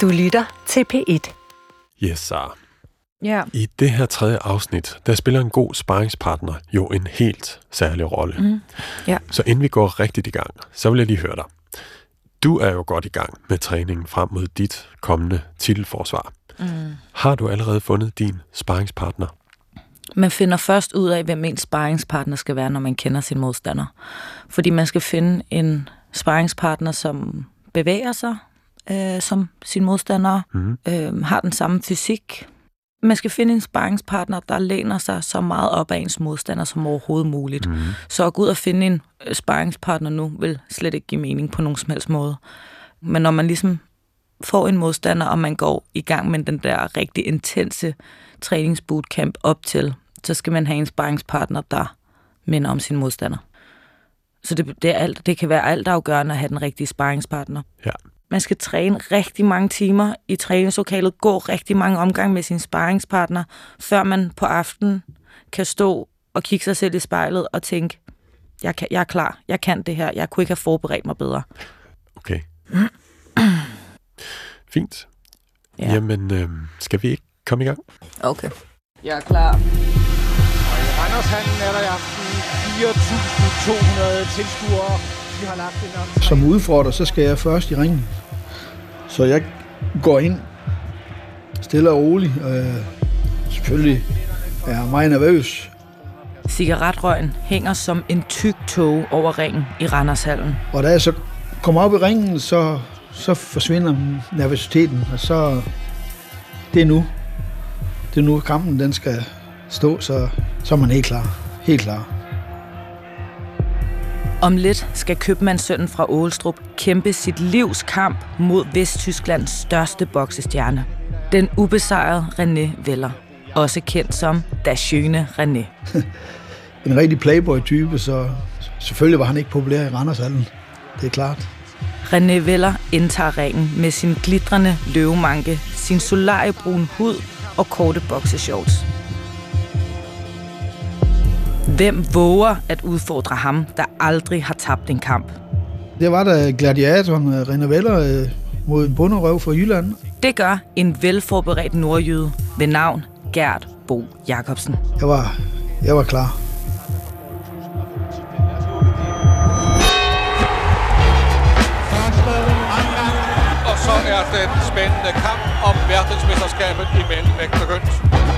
Du lytter til P1. Yes, Sara. Ja. I det her tredje afsnit, der spiller en god sparringspartner jo en helt særlig rolle. Mm. Ja. Så inden vi går rigtigt i gang, så vil jeg lige høre dig. Du er jo godt i gang med træningen frem mod dit kommende titelforsvar. Mm. Har du allerede fundet din sparringspartner? Man finder først ud af, hvem ens sparringspartner skal være, når man kender sin modstander. Fordi man skal finde en sparringspartner, som bevæger sig øh, som sin modstander, Mm. øh, har den samme fysik. Man skal finde en sparringspartner, der læner sig så meget op af ens modstander som overhovedet muligt. Mm. Så at gå ud og finde en øh, sparringspartner nu, vil slet ikke give mening på nogen som helst måde. Men når man ligesom får en modstander, og man går i gang med den der rigtig intense træningsbootcamp op til, så skal man have en sparringspartner, der minder om sin modstander. Så det, det, er alt, det kan være altafgørende at have den rigtige sparringspartner. Ja. Man skal træne rigtig mange timer i træningslokalet, gå rigtig mange omgange med sin sparringspartner, før man på aftenen kan stå og kigge sig selv i spejlet og tænke, jeg, kan, jeg er klar, jeg kan det her, jeg kunne ikke have forberedt mig bedre. Okay. Fint. Ja. Ja. Jamen, øh, skal vi ikke komme i gang? Okay. Jeg er klar. Og i Randershallen er der i aften 4.200 tilskuere. De har lagt en om Som udfordrer, så skal jeg først i ringen. Så jeg går ind stille og roligt. Øh, selvfølgelig er jeg meget nervøs. Cigaretrøgen hænger som en tyk tåge over ringen i Randershallen. Og da jeg så kommer op i ringen, så, så forsvinder nervøsiteten. Og så det er nu. Det er nu, kampen den skal stå, så, så er man helt klar. Helt klar. Om lidt skal købmandssønnen fra Ålstrup kæmpe sit livs kamp mod Vesttysklands største boksestjerne. Den ubesejrede René Veller, også kendt som Dashøne René. En rigtig playboy-type, så selvfølgelig var han ikke populær i Randershallen. Det er klart. René Veller indtager ringen med sin glitrende løvemanke, sin solariebrune hud og korte bokseshorts. Hvem våger at udfordre ham, der aldrig har tabt en kamp? Det var da gladiatoren øh, René Veller øh, mod en bunderøv fra Jylland. Det gør en velforberedt nordjyde ved navn Gert Bo Jacobsen. Jeg var, jeg var klar. Og så er den spændende kamp om verdensmesterskabet i mellemvægt begyndt.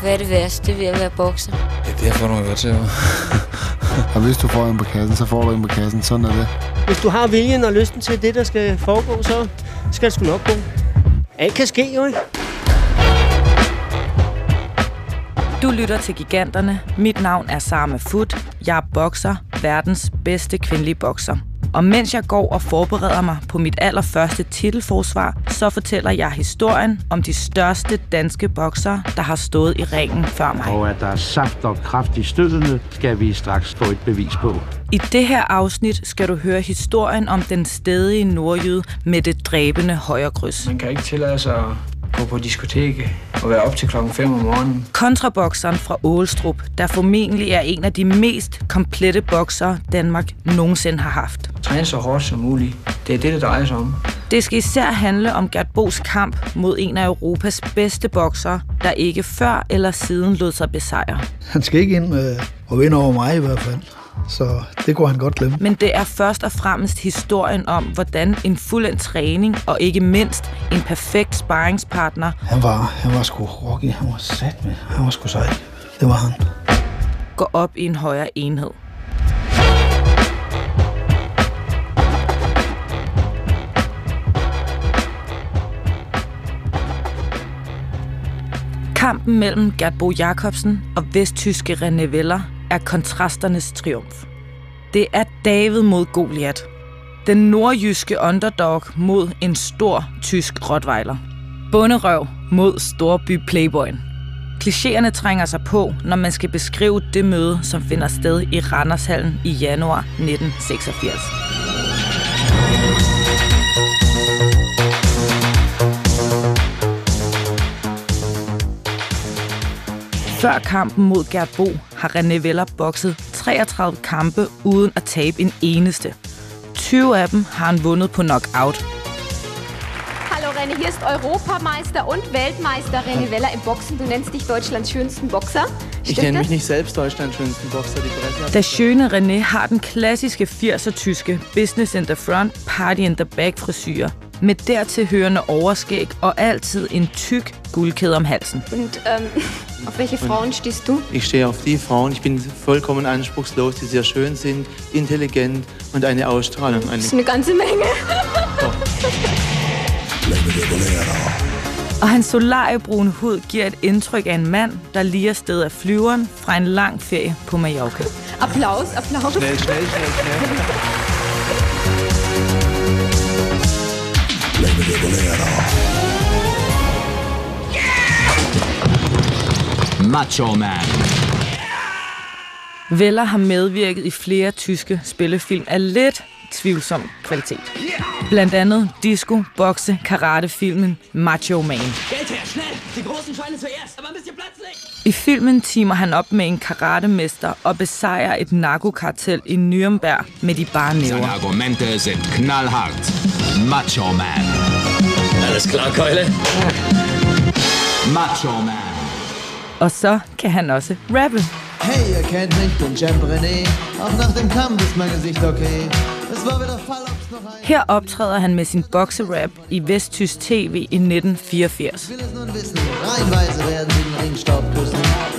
Hvad er det værste ved at være bokser? Ja, det er for nogle ører til, jo. Og hvis du får en på kassen, så får du en på kassen. Sådan er det. Hvis du har viljen og lysten til det, der skal foregå, så skal det sgu nok gå. Alt kan ske, jo ikke? Du lytter til Giganterne. Mit navn er Sarma Foot. Jeg er bokser, verdens bedste kvindelige bokser. Og mens jeg går og forbereder mig på mit allerførste titelforsvar, så fortæller jeg historien om de største danske bokser, der har stået i ringen før mig. Og at der er saft og kraft i stødene, skal vi straks få et bevis på. I det her afsnit skal du høre historien om den stedige nordjyde med det dræbende højrekryds. Man kan ikke tillade sig at gå på diskotek og være op til klokken 5 om morgenen. Kontrabokseren fra Ålstrup, der formentlig er en af de mest komplette bokser, Danmark nogensinde har haft. Træne så hårdt som muligt. Det er det, det drejer sig om. Det skal især handle om Gert Bos kamp mod en af Europas bedste bokser, der ikke før eller siden lod sig besejre. Han skal ikke ind øh, og vinde over mig i hvert fald. Så det kunne han godt glemme. Men det er først og fremmest historien om, hvordan en fuldendt træning og ikke mindst en perfekt sparringspartner Han var, han var sgu rocky. Han var sat med. Han var sgu sej. Det var han. går op i en højere enhed. Kampen mellem Gert Bo Jacobsen og vesttyske René Veller er kontrasternes triumf. Det er David mod Goliat. Den nordjyske underdog mod en stor tysk rottweiler. Bunderøv mod storby Playboyen. Klichéerne trænger sig på, når man skal beskrive det møde, som finder sted i Randershallen i januar 1986. Før kampen mod Gert Bo har René Veller bokset 33 kampe uden at tabe en eneste. 20 af dem har han vundet på knockout. Hallo meine, hier ist Europameister und Weltmeister René Weller im Boxen. Du nennst dich Deutschlands schönsten Boxer. Ich Stimmt nenne das? mich nicht selbst Deutschlands schönsten Boxer, die Bresler. Da skønne René har den klassiske 80'er-tyske business in the front, party in the back frisyrer, med dertil hørende overskæg og altid en tyk guldkæde om halsen. Und ähm, auf welche Frauen stehst du? Ich stehe auf die Frauen, ich bin vollkommen anspruchslos, die sehr schön sind, intelligent und eine Ausstrahlung. Eine Das ist eine ganze Menge. Og hans solariebrune hud giver et indtryk af en mand, der lige er sted af flyveren fra en lang ferie på Mallorca. Applaus, Applaus. Schnell, schnell, schnell, schnell. Macho Man. Veller har medvirket i flere tyske spillefilm af lidt tvivlsom kvalitet. Blandt andet disco, bokse, karate-filmen Macho Man. Geld her, schnell! Die großen Scheine zuerst, aber ein bisschen Platz nicht! I filmen timer han op med en karatemester og besejrer et narkokartel i Nürnberg med de bare næver. Argumente sind knallhart. Macho Man. Alles klar, Keule? Macho Man. Og så kan han også rappe. Hey, ihr kennt mich, bin Champ René. Auch nach dem Kampf ist mein Gesicht okay. Es war wieder Fall, ob's noch ein... Her optræder han med sin bokserap i Vesttysk TV i 1984. Ich will es nun wissen. Reihenweise werden sie den Ringstaub küssen.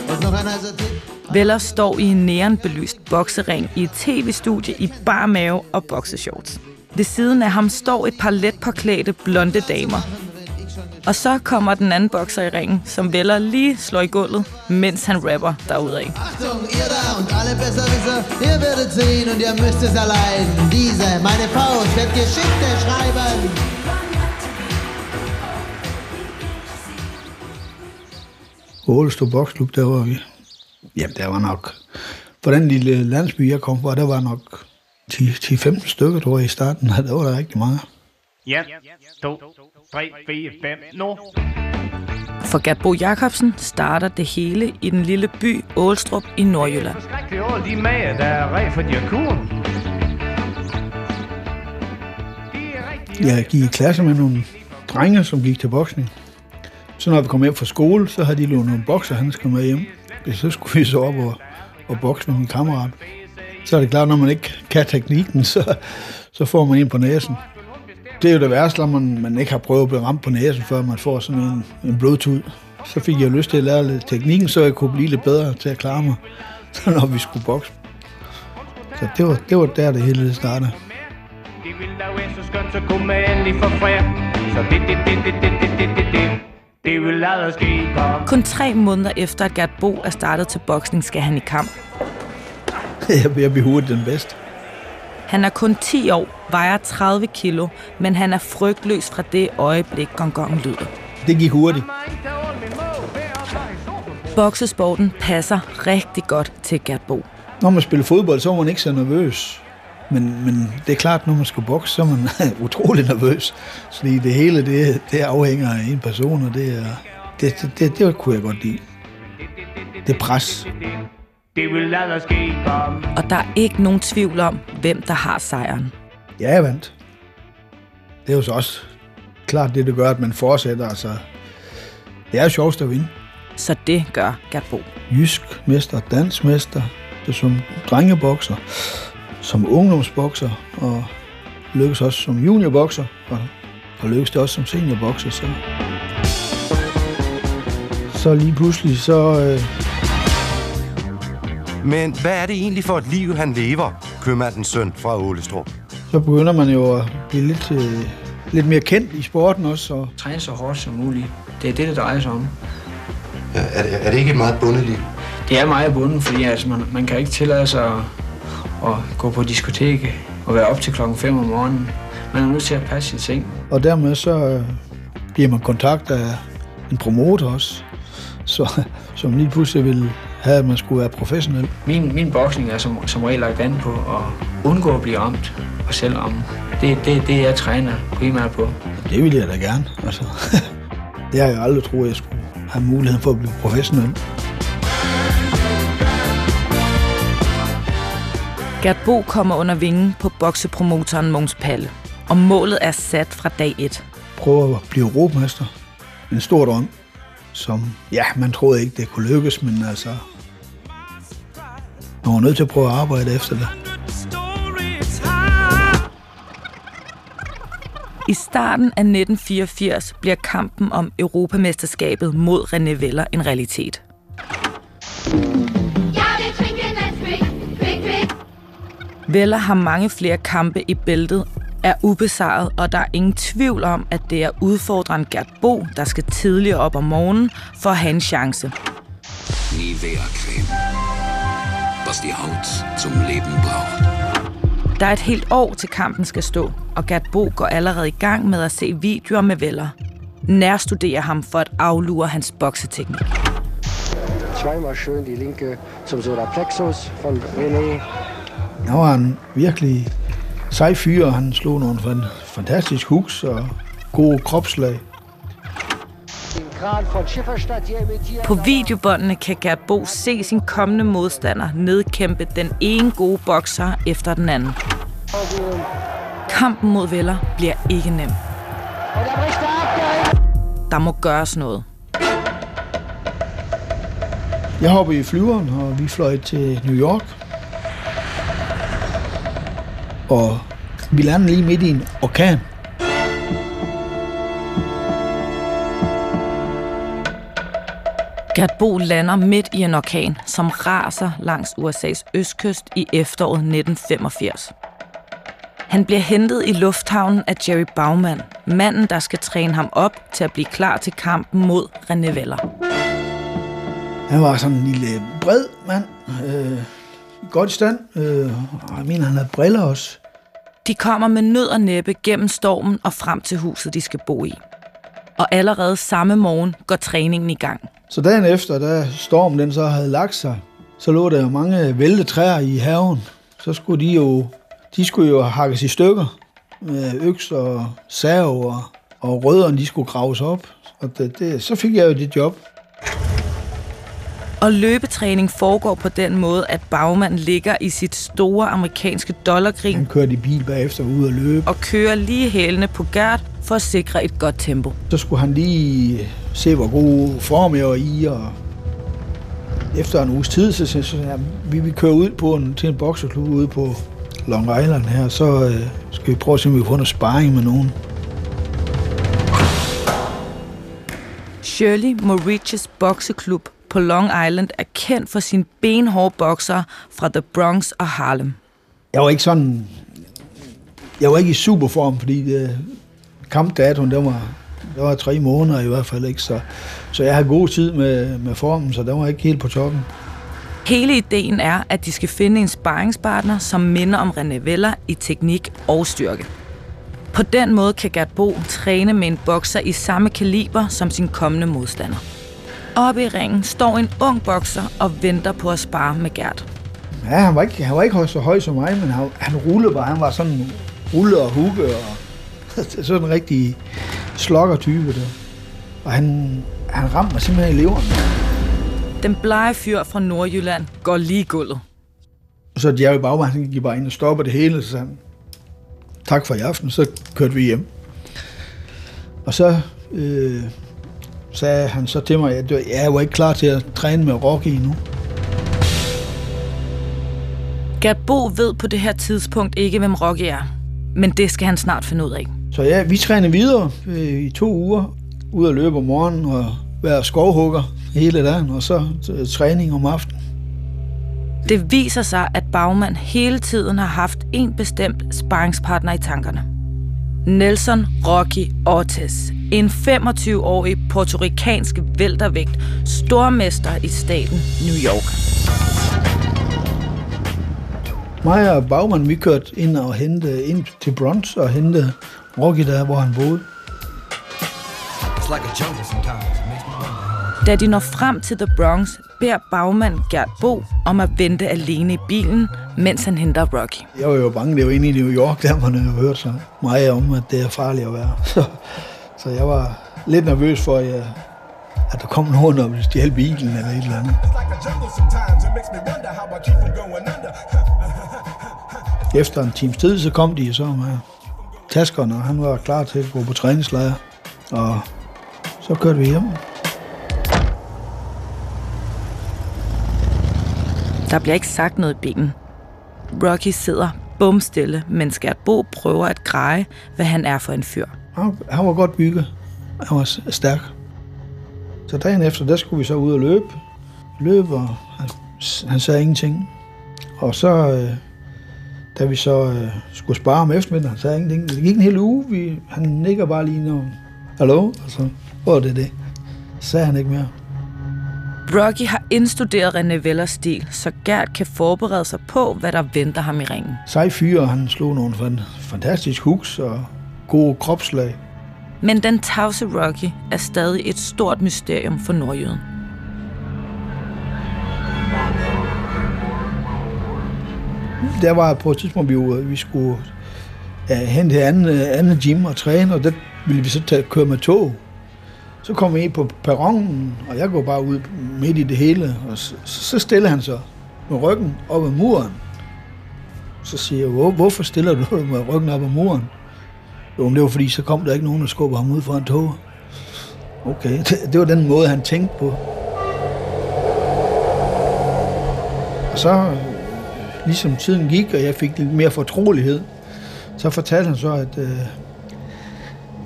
Und noch ein heißer Tipp. Veller står i en neonbelyst boksering i et tv-studie i bar mave og bokseshorts. Ved siden af ham står et par let påklædte blonde damer. Og så kommer den anden bokser i ringen, som Veller lige slår i gulvet, mens han rapper derudad. Achtung, ihr da und alle Besserwisser, ihr werdet sehen und ihr müsst es erleiden. Diese, meine Faust, wird Geschichte schreiben. Ålestrup Boksklub, der var vi. Jamen, der var nok... På den lille landsby, jeg kom fra, der var nok 10-15 stykker, tror jeg, i starten. Der var der rigtig mange. Ja, to, tre, fire, fem, nu. For Gert Bo Jacobsen starter det hele i den lille by Ålstrup i Nordjylland. Skrækkeligt alle de mager, der er red for de kuren. Jeg gik i klasse med nogle drenge, som gik til boksning. Så når vi kom hjem fra skole, så havde de lånt nogle bokserhandsker med hjem. Så skulle vi så op og, og bokse med min kammerat. Så er det klart, når man ikke kan teknikken, så, så får man en på næsen. Det er jo det værste, når man, man ikke har prøvet at blive ramt på næsen, før man får sådan en, en blodtud. Så fik jeg lyst til at lære lidt teknikken, så jeg kunne blive lidt bedre til at klare mig, når vi skulle bokse. Så det var, det var der, det hele startede. Det ville da være så skønt, så kunne man endelig få fred. Så det, det, det, det, det, det, det, det, det. Det vil ske. Kun tre måneder efter, at Gert Bo er startet til boksning, skal han i kamp. Jeg bliver hurtigt den bedste. Han er kun 10 år, vejer 30 kilo, men han er frygtløs fra det øjeblik, gong lyder. Det gik hurtigt. Boksesporten passer rigtig godt til Gert Bo. Når man spiller fodbold, så er man ikke så nervøs. Men, men det er klart, når man skal bokse, så er man utrolig nervøs. Fordi det hele, det, det afhænger af en person, og det, er, det, det, det, det kunne jeg godt lide. Det er pres. Det vil aldrig ske på. Og der er ikke nogen tvivl om, hvem der har sejren. Ja, jeg vandt. Det er jo så også klart det, der gør, at man fortsætter. Altså, det er jo sjovest at vinde. Så det gør Gert Bo. Jysk mester, dansmester, det som drengebokser, som ungdomsbokser, og lykkes også som juniorbokser, og, og lykkes det også som seniorbokser. Så, så lige pludselig, så... Øh, Men hvad er det egentlig for et liv, han lever, købmandens søn fra Ålestrup? så begynder man jo at blive lidt, øh, lidt mere kendt i sporten også. Og Træne så hårdt som muligt. Det er det, det drejer sig om. Ja, er, det, er det ikke et meget bundet liv? Det er meget bunden, fordi altså, man, man kan ikke tillade sig at, at gå på diskotek og være op til klokken 5 om morgenen. Man er nødt til at passe sine ting. Og dermed så øh, bliver man kontakt af en promoter også, så, som lige pludselig vil have, at man skulle være professionel. Min, min boksning er som, som regel lagt an på at undgå at blive ramt og selv ramme. Det er det, det, jeg træner primært på. Det vil jeg da gerne. Altså, det har jeg aldrig troet, jeg skulle have muligheden for at blive professionel. Gert Bo kommer under vingen på boksepromotoren Mogens Palle. Og målet er sat fra dag 1. prøve at blive europamester. En stor drøm, som, ja, man troede ikke, det kunne lykkes, men altså, man var nødt til at prøve at arbejde efter det. I starten af 1984 bliver kampen om Europamesterskabet mod René Veller en realitet. Veller har mange flere kampe i bæltet, er ubesejret, og der er ingen tvivl om, at det er udfordreren Gert Bo, der skal tidligere op om morgenen for at have en chance. Nivea-Creme. Was die Haut zum Leben braucht. Der er et helt år til kampen skal stå, og Gert Bo går allerede i gang med at se videoer med Veller. Nærstuderer ham for at aflure hans bokseteknik. Zweimal schön die linke zum Solarplexus von René. Han var en virkelig sej fyr, og han slog nogle fan- fantastisk hooks og gode kropslag. På videobåndene kan Gert Bo se sin kommende modstander nedkæmpe den ene gode bokser efter den anden. Kampen mod Veller bliver ikke nem. Der må gøres noget. Jeg hoppede i flyveren, og vi fløj til New York. Og vi landede lige midt i en orkan. Gert Bo lander midt i en orkan, som raser langs USA's østkyst i efteråret 1985. Han bliver hentet i lufthavnen af Jerry Baumann, manden, der skal træne ham op til at blive klar til kampen mod René Veller. Han var sådan en lille bred mand. Øh, godt stand. Øh, og jeg mener, han havde briller også. De kommer med nød og næppe gennem stormen og frem til huset, de skal bo i. Og allerede samme morgen går træningen i gang. Så dagen efter, da stormen den så havde lagt sig, så lå der mange vælte træer i haven. Så skulle de jo, de skulle jo hakkes i stykker med øks og sav, og, og rødderne de skulle graves op. Og det, det, så fik jeg jo det job. Og løbetræning foregår på den måde, at bagmand ligger i sit store amerikanske dollargrin Han kørte i bil bagefter ud og løbe. og kører lige hælene på Gert for at sikre et godt tempo. Så skulle han lige se, hvor god form jeg var i, og efter en uges tid, så sagde jeg, at vi vil køre ud på en, til en bokseklub ude på Long Island her, så øh, skal vi prøve at se, om vi kan få noget sparring med nogen. Shirley Moriches bokseklub på Long Island er kendt for sine benhårde bokser fra The Bronx og Harlem. Jeg var ikke sådan... Jeg var ikke i superform, fordi det, kampdatoen, der var, der var tre måneder i hvert fald ikke, så, så jeg havde god tid med, med formen, så der var ikke helt på toppen. Hele ideen er, at de skal finde en sparringspartner, som minder om René Veller i teknik og styrke. På den måde kan Gert Bo træne med en bokser i samme kaliber som sin kommende modstander. Oppe i ringen står en ung bokser og venter på at spare med Gert. Ja, han var ikke, han var ikke så høj som mig, men han, han rullede bare. Han var sådan rulle og hugge, og sådan en rigtig slokkertype der. Og han, han ramte mig simpelthen i leveren. Den blege fyr fra Nordjylland går lige i gulvet. Og så Jerry Baumann, han gik bare ind og stoppede det hele, så han, tak for i aften, så kørte vi hjem. Og så øh, sagde han så til mig, at jeg var ikke klar til at træne med Rocky endnu. Gert Bo ved på det her tidspunkt ikke, hvem Rocky er. Men det skal han snart finde ud af. Så ja, vi træner videre øh, i to uger, ud at løbe om morgenen og være skovhugger hele dagen, og så træning om aftenen. Det viser sig, at Bagmand hele tiden har haft en bestemt sparringspartner i tankerne. Nelson Rocky Ortiz, en 25-årig portorikansk væltervægt, stormester i staten New York. Mig og Bagman, vi kørte ind og hente ind til Bronx og hente Rocky der, hvor han boede. It's like a jungle sometimes. It makes me wonder. Da de når frem til The Bronx, beder bagmand Gert Bo om at vente alene i bilen, mens han henter Rocky. Jeg var jo bange, det var inde i New York, der man havde hørt så meget om, at det er farligt at være. Så, så jeg var lidt nervøs for, at, jeg, at der kom nogen og ville stjæle bilen eller et eller andet. Efter en times tid, så kom de så med. Taskerne, og han var klar til at gå på træningslejr. Og så kørte vi hjem. Der bliver ikke sagt noget i bilen. Rocky sidder bumstille, Gert Bo prøver at greje, hvad han er for en fyr. Han, han var godt bygget. Han var stærk. Så dagen efter, der skulle vi så ud og løbe. Løbe, og han, han sagde ingenting. Og så, øh, da vi så øh, skulle spare om eftermiddagen, sagde ingenting. Det gik en hel uge. Vi, han nikker bare lige når, hallo, og så var det det. Så sagde han ikke mere. Rocky har indstuderet René Vellers stil, så Gert kan forberede sig på, hvad der venter ham i ringen. Sej fyre, han slog nogle fan, fantastiske hooks og gode kropslag. Men den tavse Rocky er stadig et stort mysterium for nordjyden. Der var på et tidspunkt, vi, jo, vi skulle ja, hen til anden, anden gym og træne, og der ville vi så tage, køre med tog. Så kom vi ind på perronen, og jeg går bare ud midt i det hele, og så, så stiller han sig med ryggen op ad muren. Så siger jeg, "Hvor- hvorfor stiller du dig med ryggen op ad muren? Jo, men det var fordi, så kom der ikke nogen, der skubber ham ud foran tog. Okay, det, det var den måde, han tænkte på. Og så, ligesom tiden gik, og jeg fik lidt mere fortrolighed, så fortalte han så, at, øh,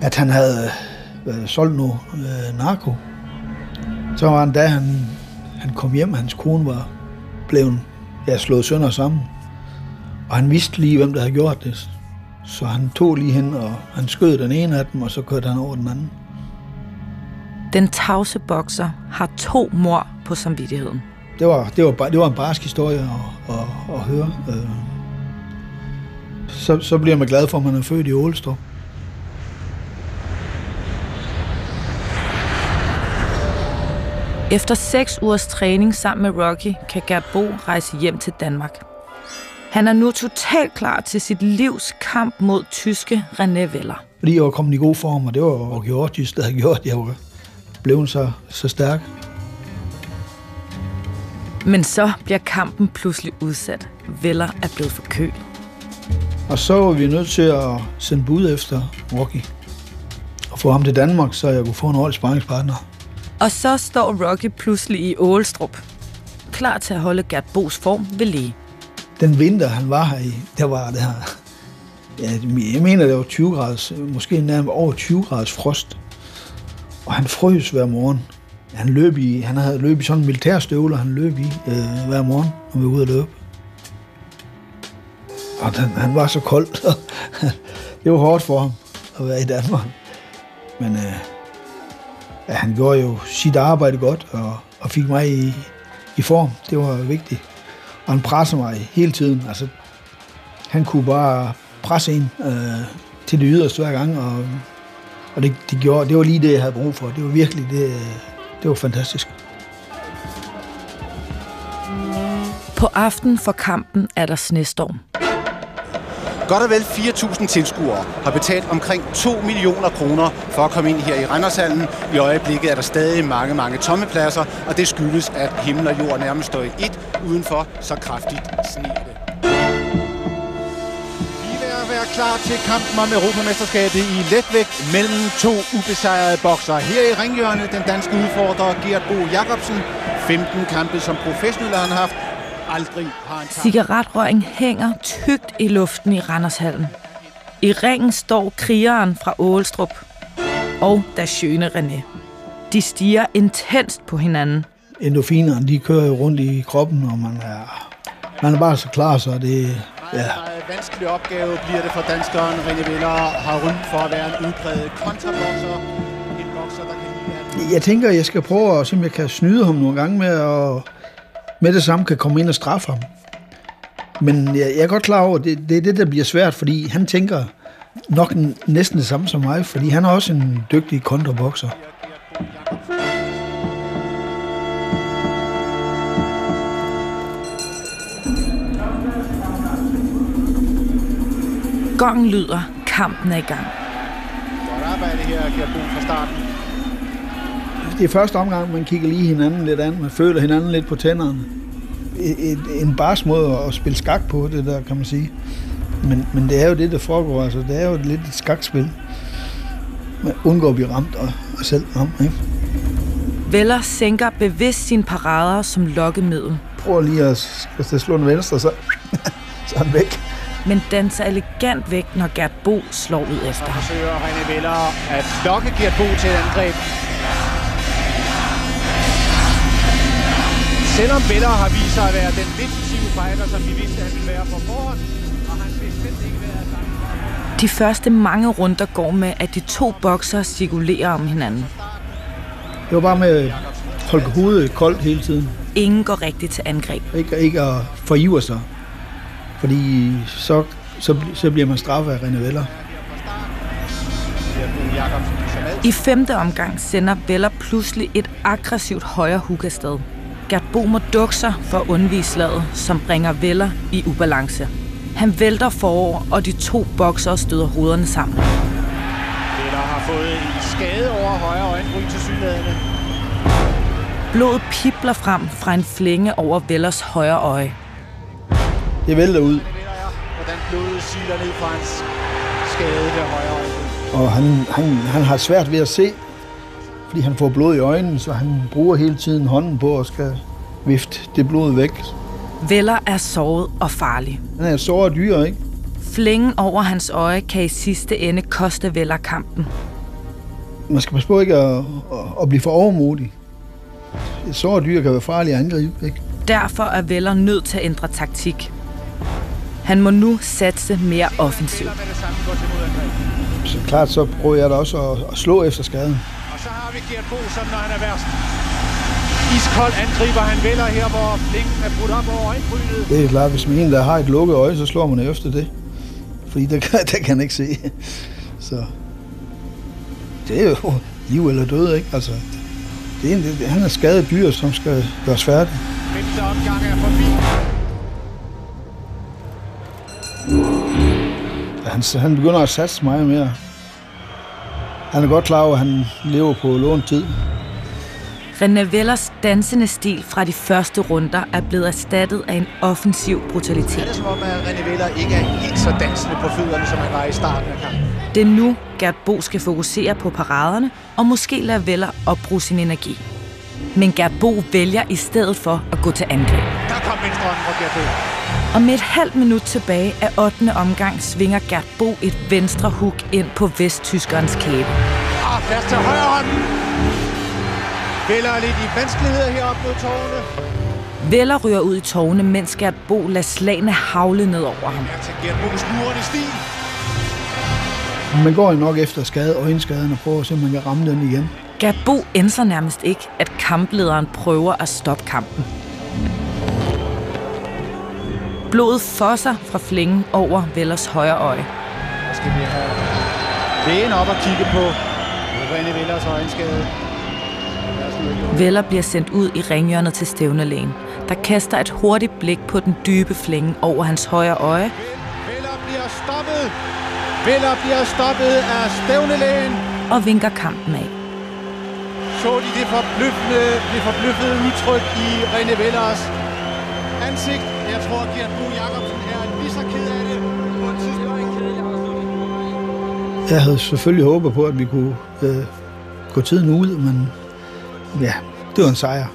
at han havde øh, solgt noget øh, narko. Så var en dag, han, han kom hjem, hans kone var blevet ja, slået sønder sammen. Og han vidste lige, hvem der havde gjort det. Så han tog lige hen, og han skød den ene af dem, og så kørte han over den anden. Den tavse bokser har to mor på samvittigheden. Det var, det var, det var en barsk historie at, at, at høre. Øh, Så, så bliver man glad for, at man er født i Ålestrup. Efter seks ugers træning sammen med Rocky, kan Gert Bo rejse hjem til Danmark. Han er nu totalt klar til sit livs kamp mod tyske René Veller. Fordi jeg var kommet i god form, og det var Ortiz, der havde gjort, at jeg var blevet så, så stærk. Men så bliver kampen pludselig udsat. Veller er blevet forkølet. Og så var vi nødt til at sende bud efter Rocky. Og få ham til Danmark, så jeg kunne få en ordentlig sparringspartner. Og så står Rocky pludselig i Ålestrup. Klar til at holde Gert Bos form ved lige. Den vinter, han var her i, der var det her... Ja, jeg mener, det var 20 graders, måske nærmest over 20 graders frost. Og han frøs hver morgen. Han løb i, han havde løb i sådan en militærstøvler, han løb i øh, hver morgen, når vi var ude at løbe. Og den, han var så kold. det var hårdt for ham at være i Danmark. Men øh, ja, han gjorde jo sit arbejde godt, og, og fik mig i, i form. Det var vigtigt. Og han pressede mig hele tiden. Altså, han kunne bare presse en øh, til det yderste hver gang, og, og det, det, gjorde, det var lige det, jeg havde brug for. Det var virkelig det, det var fantastisk. På aften for kampen er der snestorm. Godt og vel 4.000 tilskuere har betalt omkring 2 millioner kroner for at komme ind her i Randershallen. I øjeblikket er der stadig mange, mange tomme pladser, og det skyldes, at himmel og jord nærmest står i et udenfor, så kraftigt sneer det. Klar til kampen om Europamesterskabet i letvægt mellem to ubesejrede bokser. Her i ringhjørnet den danske udfordrer Gert Bo Jacobsen. 15 kampe som professionel har han haft. Aldrig har han. Cigaretrøgen hænger tykt i luften i Randershallen. I ringen står krigeren fra Ålstrup og der skønne René. De stiger intenst på hinanden. Endorfinerne, de kører jo rundt i kroppen, og man er, man er bare så klar, så det, ja, vanskelig opgave bliver det for danskeren. René Viller har ry for at være en udpræget kontrabokser. En bokser, der kan lide at Jeg tænker, jeg skal prøve at se, om jeg kan snyde ham nogle gange med, at med det samme kan komme ind og straffe ham. Men jeg, jeg er godt klar over, at det, det er det, der bliver svært, fordi han tænker nok næsten det samme som mig, fordi han er også en dygtig kontrabokser. Gongen lyder, kampen er i gang. Godt arbejde her, Gert Bo, fra starten. Det er første omgang, man kigger lige hinanden lidt an. Man føler hinanden lidt på tænderne. Et, et, en bars måde at spille skak på, det der, kan man sige. Men, men det er jo det, der foregår. Altså, det er jo lidt et skakspil. Man undgår at blive ramt og, og selv ramt. Ikke? Veller sænker bevidst sine parader som lokkemiddel. Prøv lige at, at slå den venstre, så, så er han væk. Men danser elegant væk, når Gert Bo slår ud efter ham. forsøger René Veller at lokke Gert Bo til et angreb. Selvom Veller har vist sig at være den defensive fighter, som vi vidste, han ville være på forhånd, og han bestemt ikke været. De første mange runder går med, at de to bokser cirkulerer om hinanden. Det var bare med at holde hovedet koldt hele tiden. Ingen går rigtigt til angreb. Ikke, ikke at forive sig. Fordi så, så, så bliver man straffet af René Veller. I femte omgang sender Veller pludselig et aggressivt højre hook afsted. Gert Bo må dukke sig for at undvige slaget, som bringer Veller i ubalance. Han vælter forover, og de to bokser støder hovederne sammen. Veller har fået en skade over højre øjenbryn til synlædende. Blodet pipler frem fra en flænge over Vellers højre øje. Det vælter ud, Hvordan blodet siler ned fra hans skade ved højre og han, han, han har svært ved at se, fordi han får blod i øjnene, så han bruger hele tiden hånden på at skal vifte det blod væk. Veller er såret og farlig. Han er såret dyr, ikke? Flængen over hans øje kan i sidste ende koste Veller kampen. Man skal passe på ikke at, at, at blive for overmodig. Et såret dyr kan være farligt at angribe, ikke? Derfor er Veller nødt til at ændre taktik. Han må nu satse mere offensivt. Så klart, så prøver jeg da også at, at slå efter skaden. Og så har vi Gert Bo, som når han er værst. Iskold angriber han Veller her, hvor flingen er brudt op over øjenbrynet. Det er klart, hvis man en, der har et lukket øje, så slår man efter det. Fordi der kan, der kan han ikke se. Så det er jo liv eller død, ikke? Altså, det er, en- det, han er skadet dyr, som skal gøres færdig. Femte omgang er forbi. Han, han begynder at satse meget mere. Han er godt klar over, at han lever på lånt tid. René Vellers dansende stil fra de første runder er blevet erstattet af en offensiv brutalitet. Det er som om, at René Veller ikke er helt så dansende på fødderne, som han var i starten af kampen. Det er nu, Gert Bo skal fokusere på paraderne og måske lade Veller opbruge sin energi. Men Gert Bo vælger i stedet for at gå til angreb. Der kom venstre fra Gert Bo. Og med et halvt minut tilbage af 8. omgang svinger Gert Bo et venstre hook ind på vesttyskerens kæbe. Ah, plads til højre hånden. Veller er lidt i vanskeligheder heroppe mod tårne. Veller ryger ud i tårne, mens Gert Bo lader slagene havle ned over ham. Ja, til Gert Bo's lurende stil. Man går jo nok efter skade, øjenskaden og prøver at se, om man kan ramme den igen. Gert Bo nærmest ikke, at kamplederen prøver at stoppe kampen. Blodet fosser fra flingen over Vellers højre øje. Så skal vi have lægen op og kigge på René Vellers øjenskade. Veller bliver sendt ud i ringhjørnet til stævnelægen, der kaster et hurtigt blik på den dybe flænge over hans højre øje, Veller bliver stoppet. Veller bliver stoppet af stævnelægen. og vinker kampen af. Så de det forbløffende, det forbløffede udtryk i René Vellers ansigt. Jeg tror, at Gert Bo Jacobsen er lige så ked af det på et tidspunkt. Jeg havde selvfølgelig håbet på, at vi kunne øh, gå tiden ud, men ja, det var en sejr.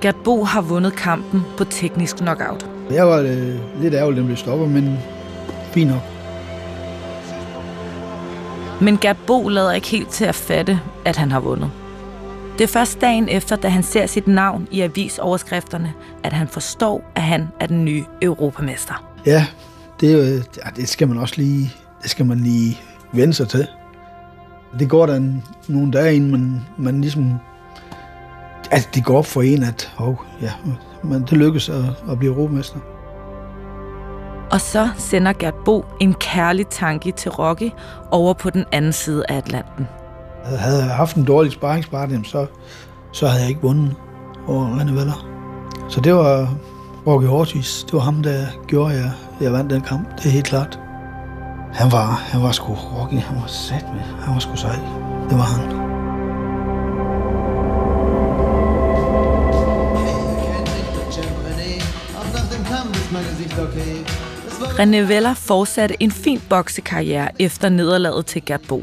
Gert Bo har vundet kampen på teknisk knockout. Jeg var øh, lidt ærgerlig, at den blev stoppet, men fint nok. Men Gert Bo lader ikke helt til at fatte, at han har vundet. Det er først dagen efter, da han ser sit navn i avisoverskrifterne, at han forstår, at han er den nye europamester. Ja, det, det skal man også lige, det skal man lige vende sig til. Det går der en, nogle dage, inden man, man ligesom... Altså, det går op for en, at oh, ja, men det lykkes at, at blive europamester. Og så sender Gert Bo en kærlig tanke til Rocky over på den anden side af Atlanten. Havde jeg haft en dårlig sparringspartner, så, så havde jeg ikke vundet over René Veller. Så det var Rocky Ortiz. Det var ham, der gjorde, at jeg, jeg vandt den kamp. Det er helt klart. Han var, han var sgu Rocky. Han var sat med. Han var sgu sej. Det var han. René Veller fortsatte en fin boksekarriere efter nederlaget til Gabo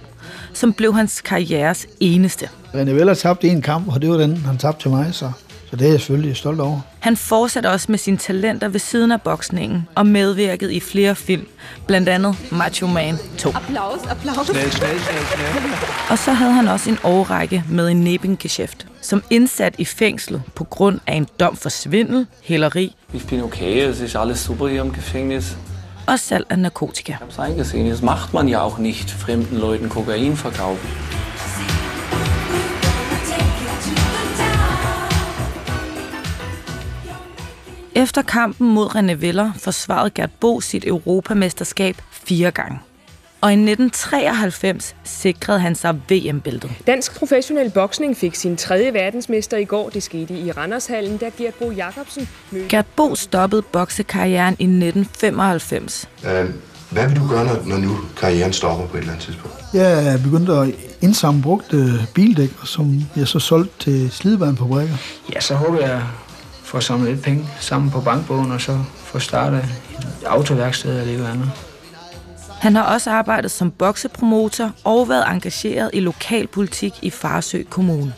som blev hans karrieres eneste. René Veller tabte en kamp, og det var den, han tabte til mig, så, så det er jeg selvfølgelig stolt over. Han fortsatte også med sine talenter ved siden af boksningen og medvirkede i flere film, blandt andet Macho Man 2. Applaus, applaus. Schnell, schnell, schnell. Og så havde han også en årrække med en Nebengeschäft, som indsat i fængslet på grund af en dom for svindel, hæleri Ich bin okay, es ist alles super hier im Gefängnis. Og salg af narkotika. Ich hab's eingesehen, das macht man ja auch nicht, fremden Leuten Kokain verkaufen. Efter kampen mod René Veller forsvarede Gert Bo sit europamesterskab fire gange. Og i 1993 sikrede han sig VM-bæltet. Dansk professionel boksning fik sin tredje verdensmester i går. Det skete i Randershallen, da Gert Bo Jacobsen mødte... Gert Bo stoppede boksekarrieren i 1995. Øh, Hvad vil du gøre, når, når nu karrieren stopper på et eller andet tidspunkt? Jeg er begyndt at indsamle brugte bildæk, som jeg så solgte til slidebanefabrikker. Ja, så håber jeg får samlet lidt penge sammen på bankbogen, og så få startet et autoværksted eller noget andet. Han har også arbejdet som boksepromotor og været engageret i lokalpolitik i Farsø Kommune.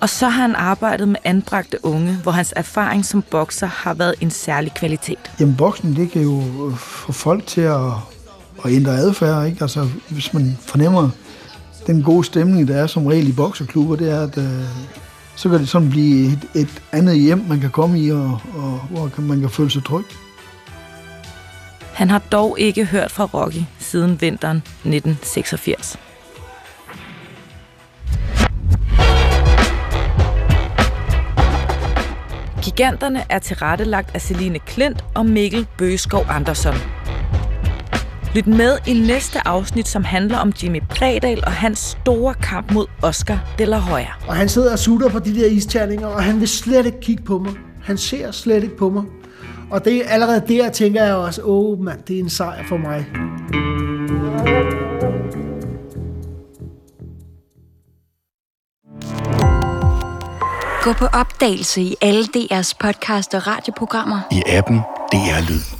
Og så har han arbejdet med anbragte unge, hvor hans erfaring som bokser har været en særlig kvalitet. Jamen, boksen, det kan jo øh, få folk til at, at ændre adfærd, ikke? Altså, hvis man fornemmer den gode stemning, der er som regel i bokseklubber, det er, at øh, så kan det sådan blive et, et andet hjem, man kan komme i, og, og hvor kan- man kan føle sig tryg. Han har dog ikke hørt fra Rocky siden vinteren 1986. Giganterne er tilrettelagt af Celine Klint og Mikkel Bøgeskov Andersson. Lyt med i næste afsnit, som handler om Jimmy Bredal og hans store kamp mod Oscar de la Hoya. Og han sidder og sutter på de der isterninger, og han vil slet ikke kigge på mig. Han ser slet ikke på mig. Og det er allerede der, tænker jeg også, åh oh, mand, det er en sejr for mig. Gå på opdagelse i alle DR's podcast og radioprogrammer. I appen DR Lyd.